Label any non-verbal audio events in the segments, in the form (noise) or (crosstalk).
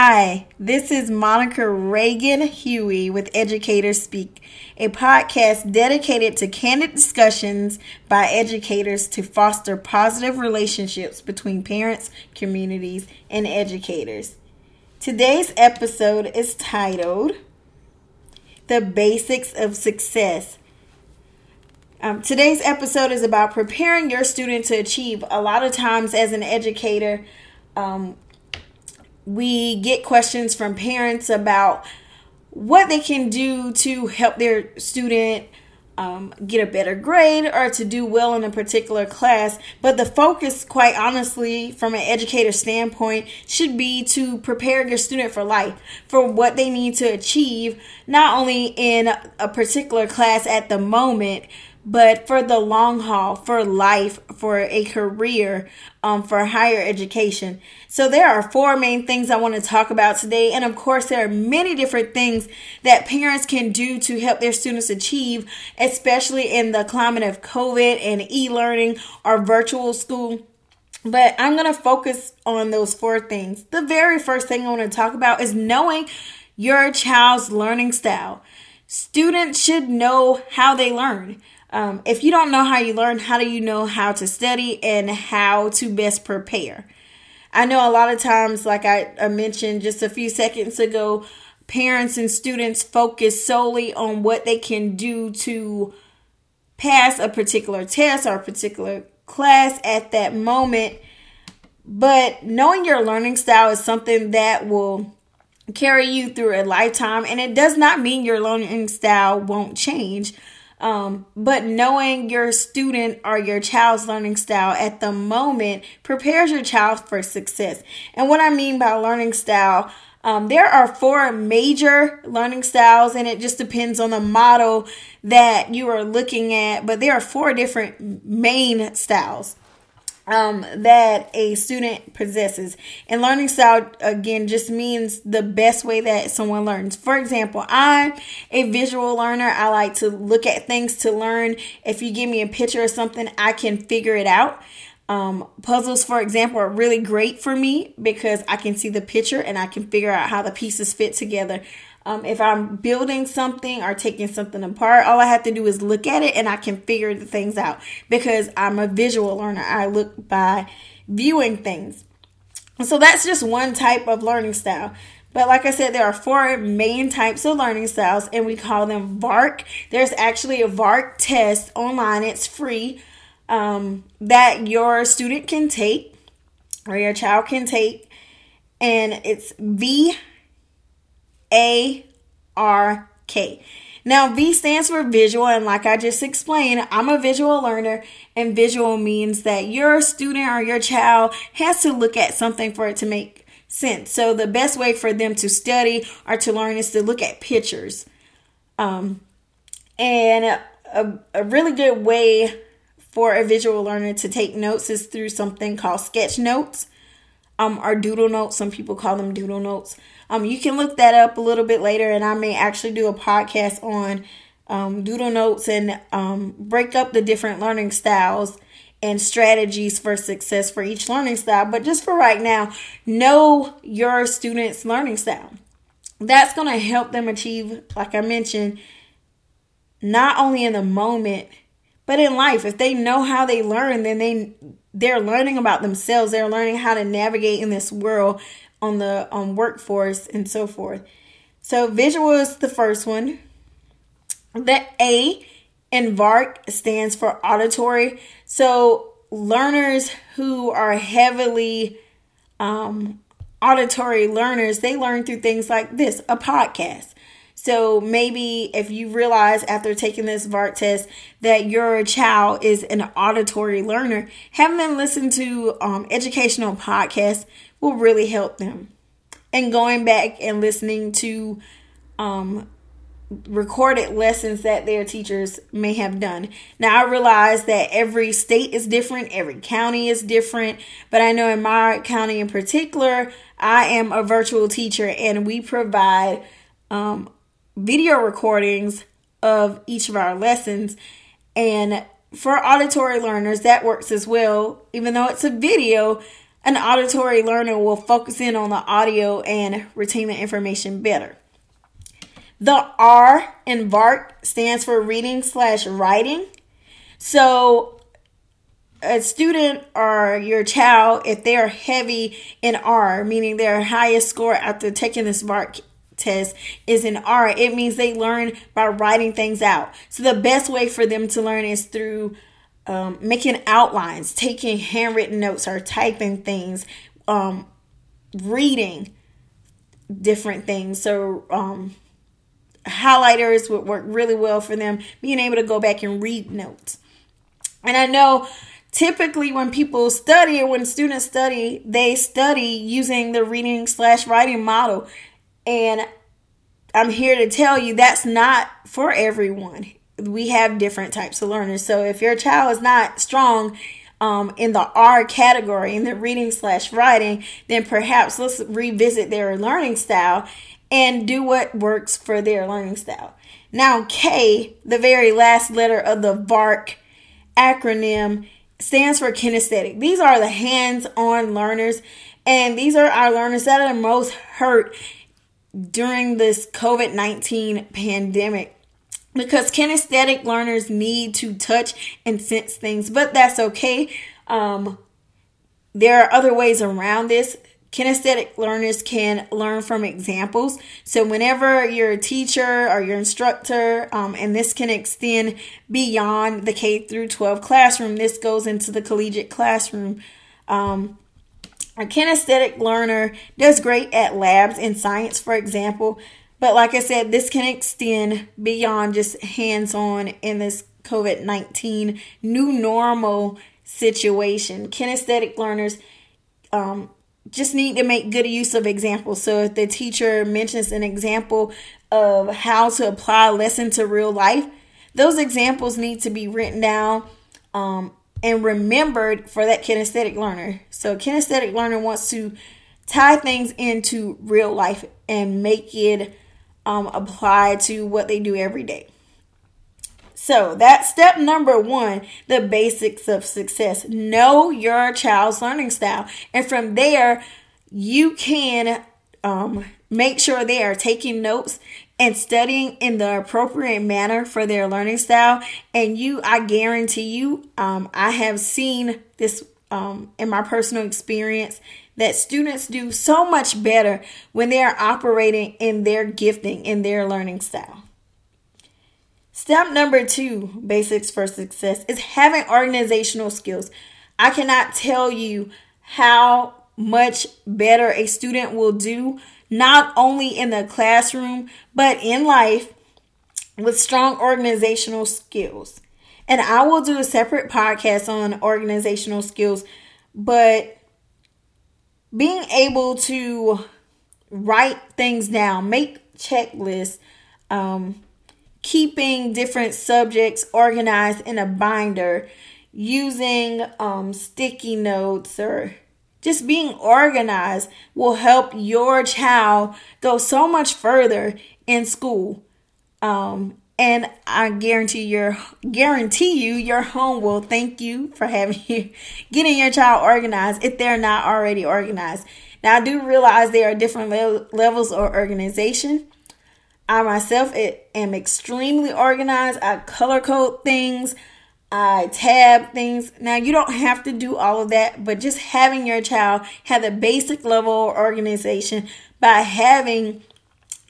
Hi, this is Monica Reagan Huey with Educators Speak, a podcast dedicated to candid discussions by educators to foster positive relationships between parents, communities, and educators. Today's episode is titled The Basics of Success. Um, today's episode is about preparing your student to achieve. A lot of times, as an educator, um, we get questions from parents about what they can do to help their student um, get a better grade or to do well in a particular class. But the focus, quite honestly, from an educator standpoint, should be to prepare your student for life, for what they need to achieve, not only in a particular class at the moment, but for the long haul, for life, for a career, um, for higher education. So there are four main things I want to talk about today. And of course, there are many different things that parents can do to help their students achieve, especially in the climate of COVID and e-learning or virtual school. But I'm going to focus on those four things. The very first thing I want to talk about is knowing your child's learning style. Students should know how they learn. Um, if you don't know how you learn, how do you know how to study and how to best prepare? I know a lot of times, like I, I mentioned just a few seconds ago, parents and students focus solely on what they can do to pass a particular test or a particular class at that moment. But knowing your learning style is something that will carry you through a lifetime, and it does not mean your learning style won't change. Um, but knowing your student or your child's learning style at the moment prepares your child for success. And what I mean by learning style, um, there are four major learning styles, and it just depends on the model that you are looking at. But there are four different main styles um, that a student possesses. And learning style, again, just means the best way that someone learns. For example, I'm a visual learner. I like to look at things to learn. If you give me a picture or something, I can figure it out. Um, puzzles, for example, are really great for me because I can see the picture and I can figure out how the pieces fit together. Um, if I'm building something or taking something apart, all I have to do is look at it and I can figure the things out because I'm a visual learner. I look by viewing things. So that's just one type of learning style. But like I said, there are four main types of learning styles, and we call them VARK. There's actually a VARK test online, it's free um, that your student can take or your child can take, and it's V a R K. Now, V stands for visual, and like I just explained, I'm a visual learner, and visual means that your student or your child has to look at something for it to make sense. So, the best way for them to study or to learn is to look at pictures. Um, and a, a really good way for a visual learner to take notes is through something called sketch notes um, or doodle notes. Some people call them doodle notes. Um, you can look that up a little bit later, and I may actually do a podcast on um, doodle notes and um, break up the different learning styles and strategies for success for each learning style. But just for right now, know your student's learning style. That's going to help them achieve, like I mentioned, not only in the moment, but in life. If they know how they learn, then they they're learning about themselves. They're learning how to navigate in this world on the um, workforce and so forth. So visual is the first one. The A in VARK stands for auditory. So learners who are heavily um, auditory learners, they learn through things like this, a podcast. So maybe if you realize after taking this VARK test that your child is an auditory learner, having them listen to um, educational podcasts will really help them. And going back and listening to um, recorded lessons that their teachers may have done. Now, I realize that every state is different, every county is different, but I know in my county in particular, I am a virtual teacher and we provide um, video recordings of each of our lessons. And for auditory learners, that works as well. Even though it's a video, an auditory learner will focus in on the audio and retain the information better. The R in VARK stands for reading slash writing. So, a student or your child, if they are heavy in R, meaning their highest score after taking this VARK test is an R, it means they learn by writing things out. So, the best way for them to learn is through um, making outlines, taking handwritten notes, or typing things, um, reading different things. So, um, highlighters would work really well for them, being able to go back and read notes. And I know typically when people study or when students study, they study using the reading slash writing model. And I'm here to tell you that's not for everyone. We have different types of learners. So if your child is not strong um, in the R category, in the reading slash writing, then perhaps let's revisit their learning style and do what works for their learning style. Now, K, the very last letter of the VARK acronym, stands for kinesthetic. These are the hands on learners, and these are our learners that are most hurt during this COVID 19 pandemic because kinesthetic learners need to touch and sense things, but that's okay. Um, there are other ways around this. Kinesthetic learners can learn from examples. So, whenever you're a teacher or your instructor, um, and this can extend beyond the K through 12 classroom, this goes into the collegiate classroom. Um, a kinesthetic learner does great at labs in science, for example. But, like I said, this can extend beyond just hands on in this COVID 19 new normal situation. Kinesthetic learners um, just need to make good use of examples. So if the teacher mentions an example of how to apply a lesson to real life, those examples need to be written down um, and remembered for that kinesthetic learner. So kinesthetic learner wants to tie things into real life and make it um, apply to what they do every day. So that's step number one, the basics of success. Know your child's learning style. And from there, you can um, make sure they are taking notes and studying in the appropriate manner for their learning style. And you, I guarantee you, um, I have seen this um, in my personal experience that students do so much better when they are operating in their gifting, in their learning style. Step number two, basics for success, is having organizational skills. I cannot tell you how much better a student will do, not only in the classroom, but in life with strong organizational skills. And I will do a separate podcast on organizational skills, but being able to write things down, make checklists, um, keeping different subjects organized in a binder, using um, sticky notes, or just being organized will help your child go so much further in school. Um, and I guarantee your guarantee you your home will thank you for having (laughs) you getting your child organized if they're not already organized. Now I do realize there are different le- levels of organization. I myself am extremely organized. I color code things. I tab things. Now, you don't have to do all of that, but just having your child have the basic level organization by having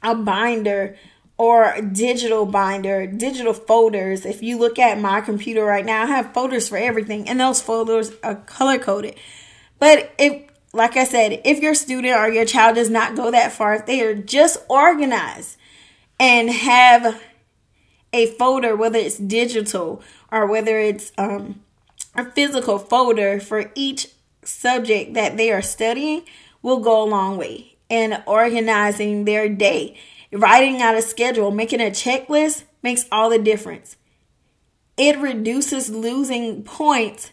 a binder or digital binder, digital folders. If you look at my computer right now, I have folders for everything, and those folders are color coded. But if, like I said, if your student or your child does not go that far, if they are just organized, and have a folder, whether it's digital or whether it's um, a physical folder for each subject that they are studying, will go a long way in organizing their day. Writing out a schedule, making a checklist makes all the difference. It reduces losing points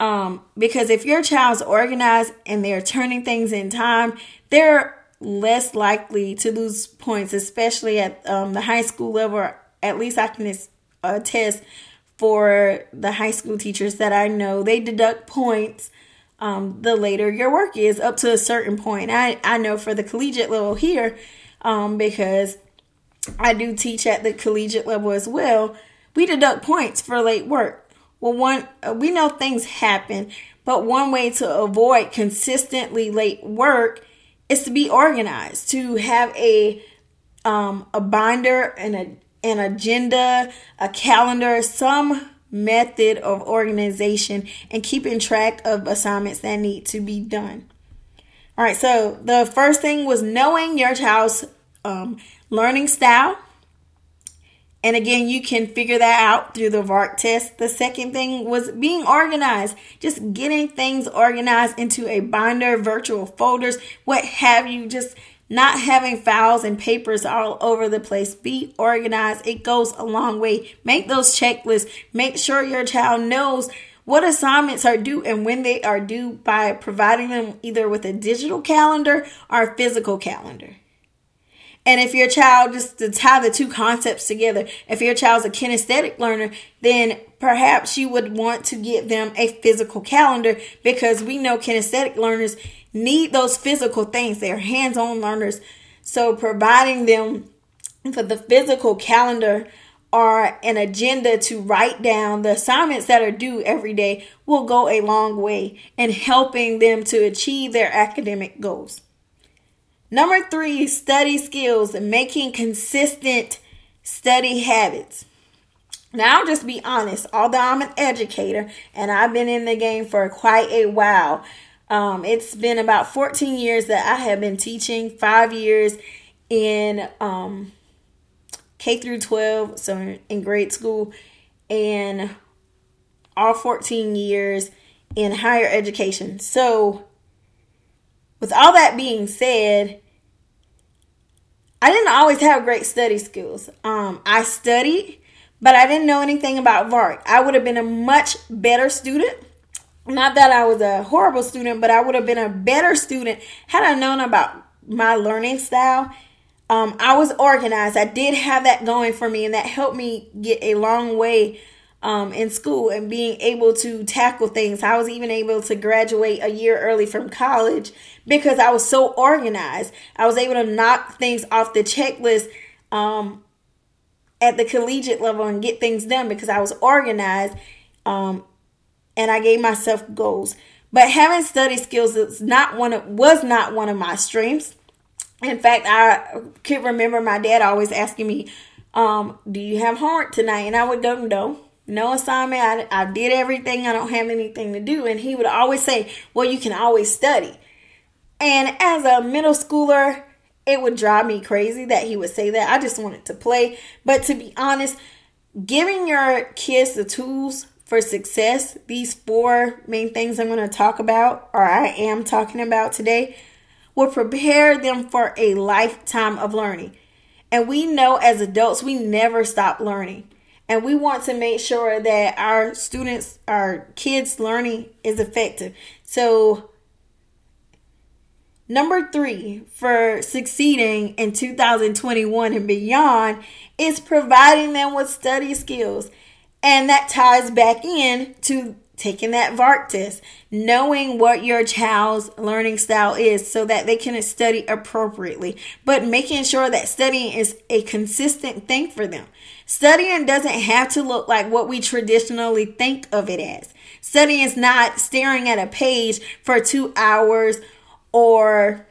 um, because if your child's organized and they're turning things in time, they're less likely to lose points, especially at um, the high school level. At least I can attest for the high school teachers that I know. They deduct points um, the later your work is up to a certain point. I, I know for the collegiate level here, um, because I do teach at the collegiate level as well, we deduct points for late work. Well, one, uh, we know things happen, but one way to avoid consistently late work is to be organized, to have a um, a binder and a an agenda, a calendar, some method of organization and keeping track of assignments that need to be done. All right, so the first thing was knowing your child's um, learning style. And again, you can figure that out through the VARK test. The second thing was being organized, just getting things organized into a binder, virtual folders, what have you, just not having files and papers all over the place. Be organized. It goes a long way. Make those checklists. Make sure your child knows what assignments are due and when they are due by providing them either with a digital calendar or a physical calendar. And if your child, just to tie the two concepts together, if your child's a kinesthetic learner, then perhaps you would want to give them a physical calendar because we know kinesthetic learners need those physical things. They're hands on learners. So providing them for the physical calendar or an agenda to write down the assignments that are due every day will go a long way in helping them to achieve their academic goals. Number three, study skills and making consistent study habits. Now, I'll just be honest, although I'm an educator and I've been in the game for quite a while, um, it's been about 14 years that I have been teaching, five years in um, K through 12, so in grade school, and all 14 years in higher education. So, with all that being said, I didn't always have great study skills. Um, I studied, but I didn't know anything about VARK. I would have been a much better student not that I was a horrible student, but I would have been a better student had I known about my learning style. Um, I was organized. I did have that going for me, and that helped me get a long way um, in school and being able to tackle things. I was even able to graduate a year early from college because I was so organized. I was able to knock things off the checklist um, at the collegiate level and get things done because I was organized. Um, and I gave myself goals. But having study skills is not one of was not one of my strengths. In fact, I can remember my dad always asking me, um, "Do you have homework tonight?" And I would go, "No, no assignment. I, I did everything. I don't have anything to do." And he would always say, "Well, you can always study." And as a middle schooler, it would drive me crazy that he would say that. I just wanted to play. But to be honest, giving your kids the tools for success, these four main things I'm going to talk about, or I am talking about today, will prepare them for a lifetime of learning. And we know as adults, we never stop learning. And we want to make sure that our students, our kids' learning is effective. So, number three for succeeding in 2021 and beyond is providing them with study skills. And that ties back in to taking that VARK test, knowing what your child's learning style is so that they can study appropriately, but making sure that studying is a consistent thing for them. Studying doesn't have to look like what we traditionally think of it as. Studying is not staring at a page for two hours or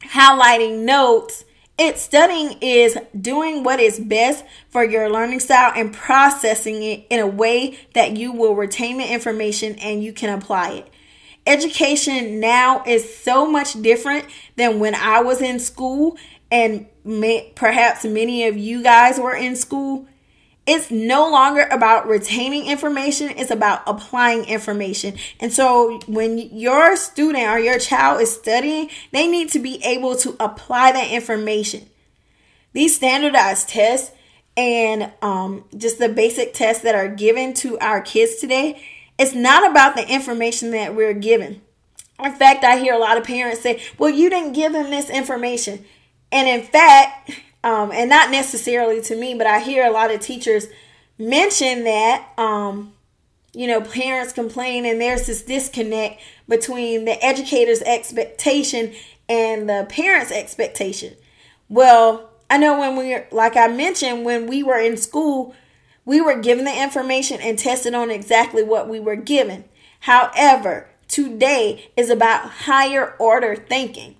highlighting notes it's studying is doing what is best for your learning style and processing it in a way that you will retain the information and you can apply it. Education now is so much different than when I was in school, and may, perhaps many of you guys were in school it's no longer about retaining information, it's about applying information. And so when your student or your child is studying, they need to be able to apply that information. These standardized tests and um, just the basic tests that are given to our kids today, it's not about the information that we're given. In fact, I hear a lot of parents say, Well, you didn't give them this information. And in fact, um, and not necessarily to me, but I hear a lot of teachers mention that, um, you know, parents complain and there's this disconnect between the educator's expectation and the parent's expectation. Well, I know when we like I mentioned when we were in school, we were given the information and tested on exactly what we were given. However, today is about higher order thinking.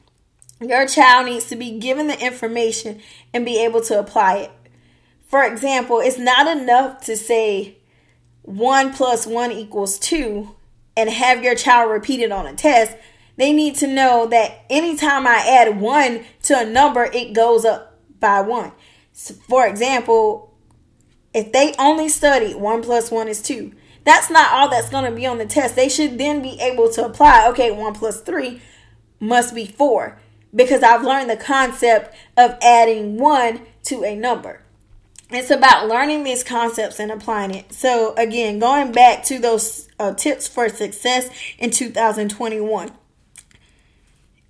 Your child needs to be given the information and be able to apply it. For example, it's not enough to say 1 plus 1 equals 2 and have your child repeat it on a test. They need to know that anytime I add 1 to a number, it goes up by 1. So for example, if they only study 1 plus 1 is 2, that's not all that's going to be on the test. They should then be able to apply, okay, 1 plus 3 must be 4 because I've learned the concept of adding one to a number. It's about learning these concepts and applying it. So, again, going back to those uh, tips for success in 2021.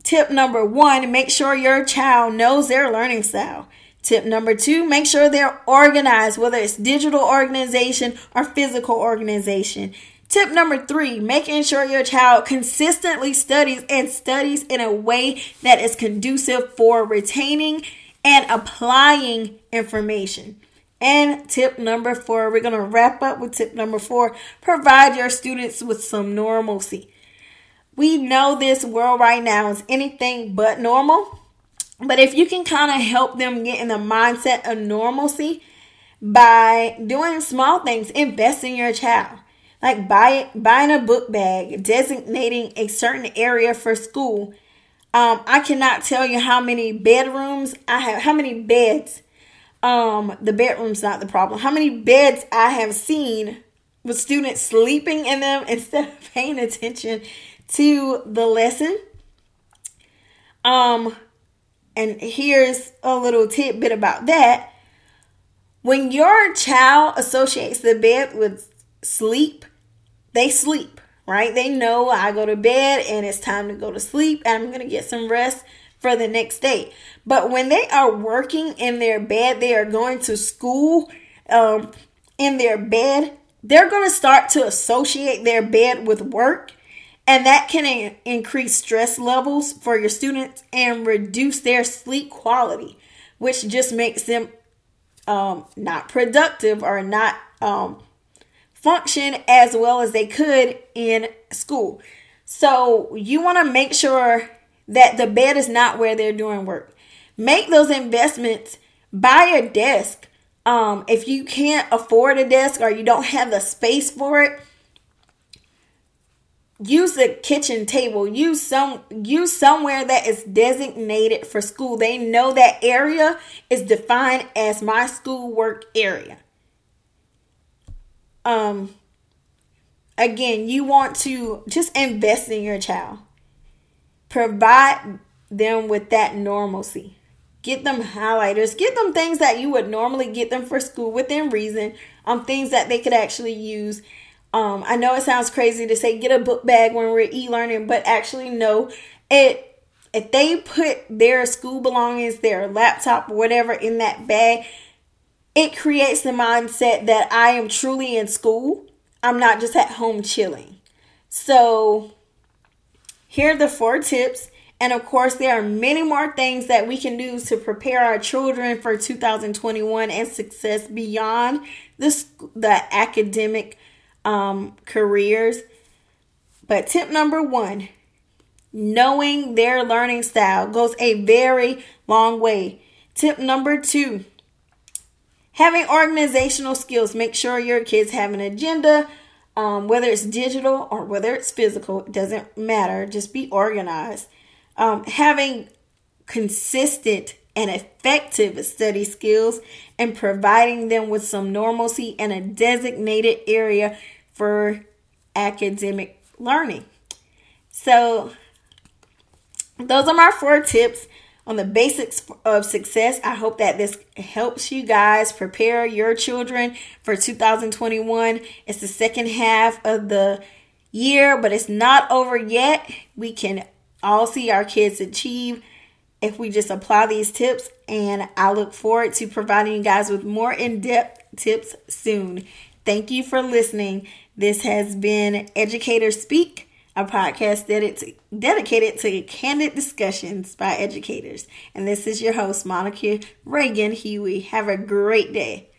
Tip number one make sure your child knows their learning style. Tip number two, make sure they're organized, whether it's digital organization or physical organization. Tip number three, making sure your child consistently studies and studies in a way that is conducive for retaining and applying information. And tip number four, we're going to wrap up with tip number four provide your students with some normalcy. We know this world right now is anything but normal, but if you can kind of help them get in the mindset of normalcy by doing small things, invest in your child like buy, buying a book bag, designating a certain area for school. Um, I cannot tell you how many bedrooms I have, how many beds. Um, the bedroom's not the problem. How many beds I have seen with students sleeping in them (laughs) instead of paying attention to the lesson. Um, and here's a little tidbit about that. When your child associates the bed with sleep, they sleep, right? They know I go to bed and it's time to go to sleep and I'm going to get some rest for the next day. But when they are working in their bed, they are going to school um, in their bed, they're going to start to associate their bed with work. And that can in- increase stress levels for your students and reduce their sleep quality, which just makes them um, not productive or not um, function as well as they could in school. So you want to make sure that the bed is not where they're doing work. Make those investments. Buy a desk. Um, if you can't afford a desk or you don't have the space for it, use the kitchen table. Use some use somewhere that is designated for school. They know that area is defined as my school work area um again, you want to just invest in your child. Provide them with that normalcy. Get them highlighters. Get them things that you would normally get them for school within reason. Um, things that they could actually use. Um, I know it sounds crazy to say get a book bag when we're e-learning, but actually no. It if they put their school belongings, their laptop, whatever in that bag, it creates the mindset that I am truly in school. I'm not just at home chilling. So, here are the four tips. And of course, there are many more things that we can do to prepare our children for 2021 and success beyond the, the academic um, careers. But tip number one knowing their learning style goes a very long way. Tip number two Having organizational skills, make sure your kids have an agenda, um, whether it's digital or whether it's physical, it doesn't matter. Just be organized. Um, having consistent and effective study skills and providing them with some normalcy and a designated area for academic learning. So, those are my four tips on the basics of success. I hope that this helps you guys prepare your children for 2021. It's the second half of the year, but it's not over yet. We can all see our kids achieve if we just apply these tips. And I look forward to providing you guys with more in depth tips soon. Thank you for listening. This has been Educator Speak. A podcast dedicated to, dedicated to candid discussions by educators. And this is your host, Monica Reagan Huey. Have a great day.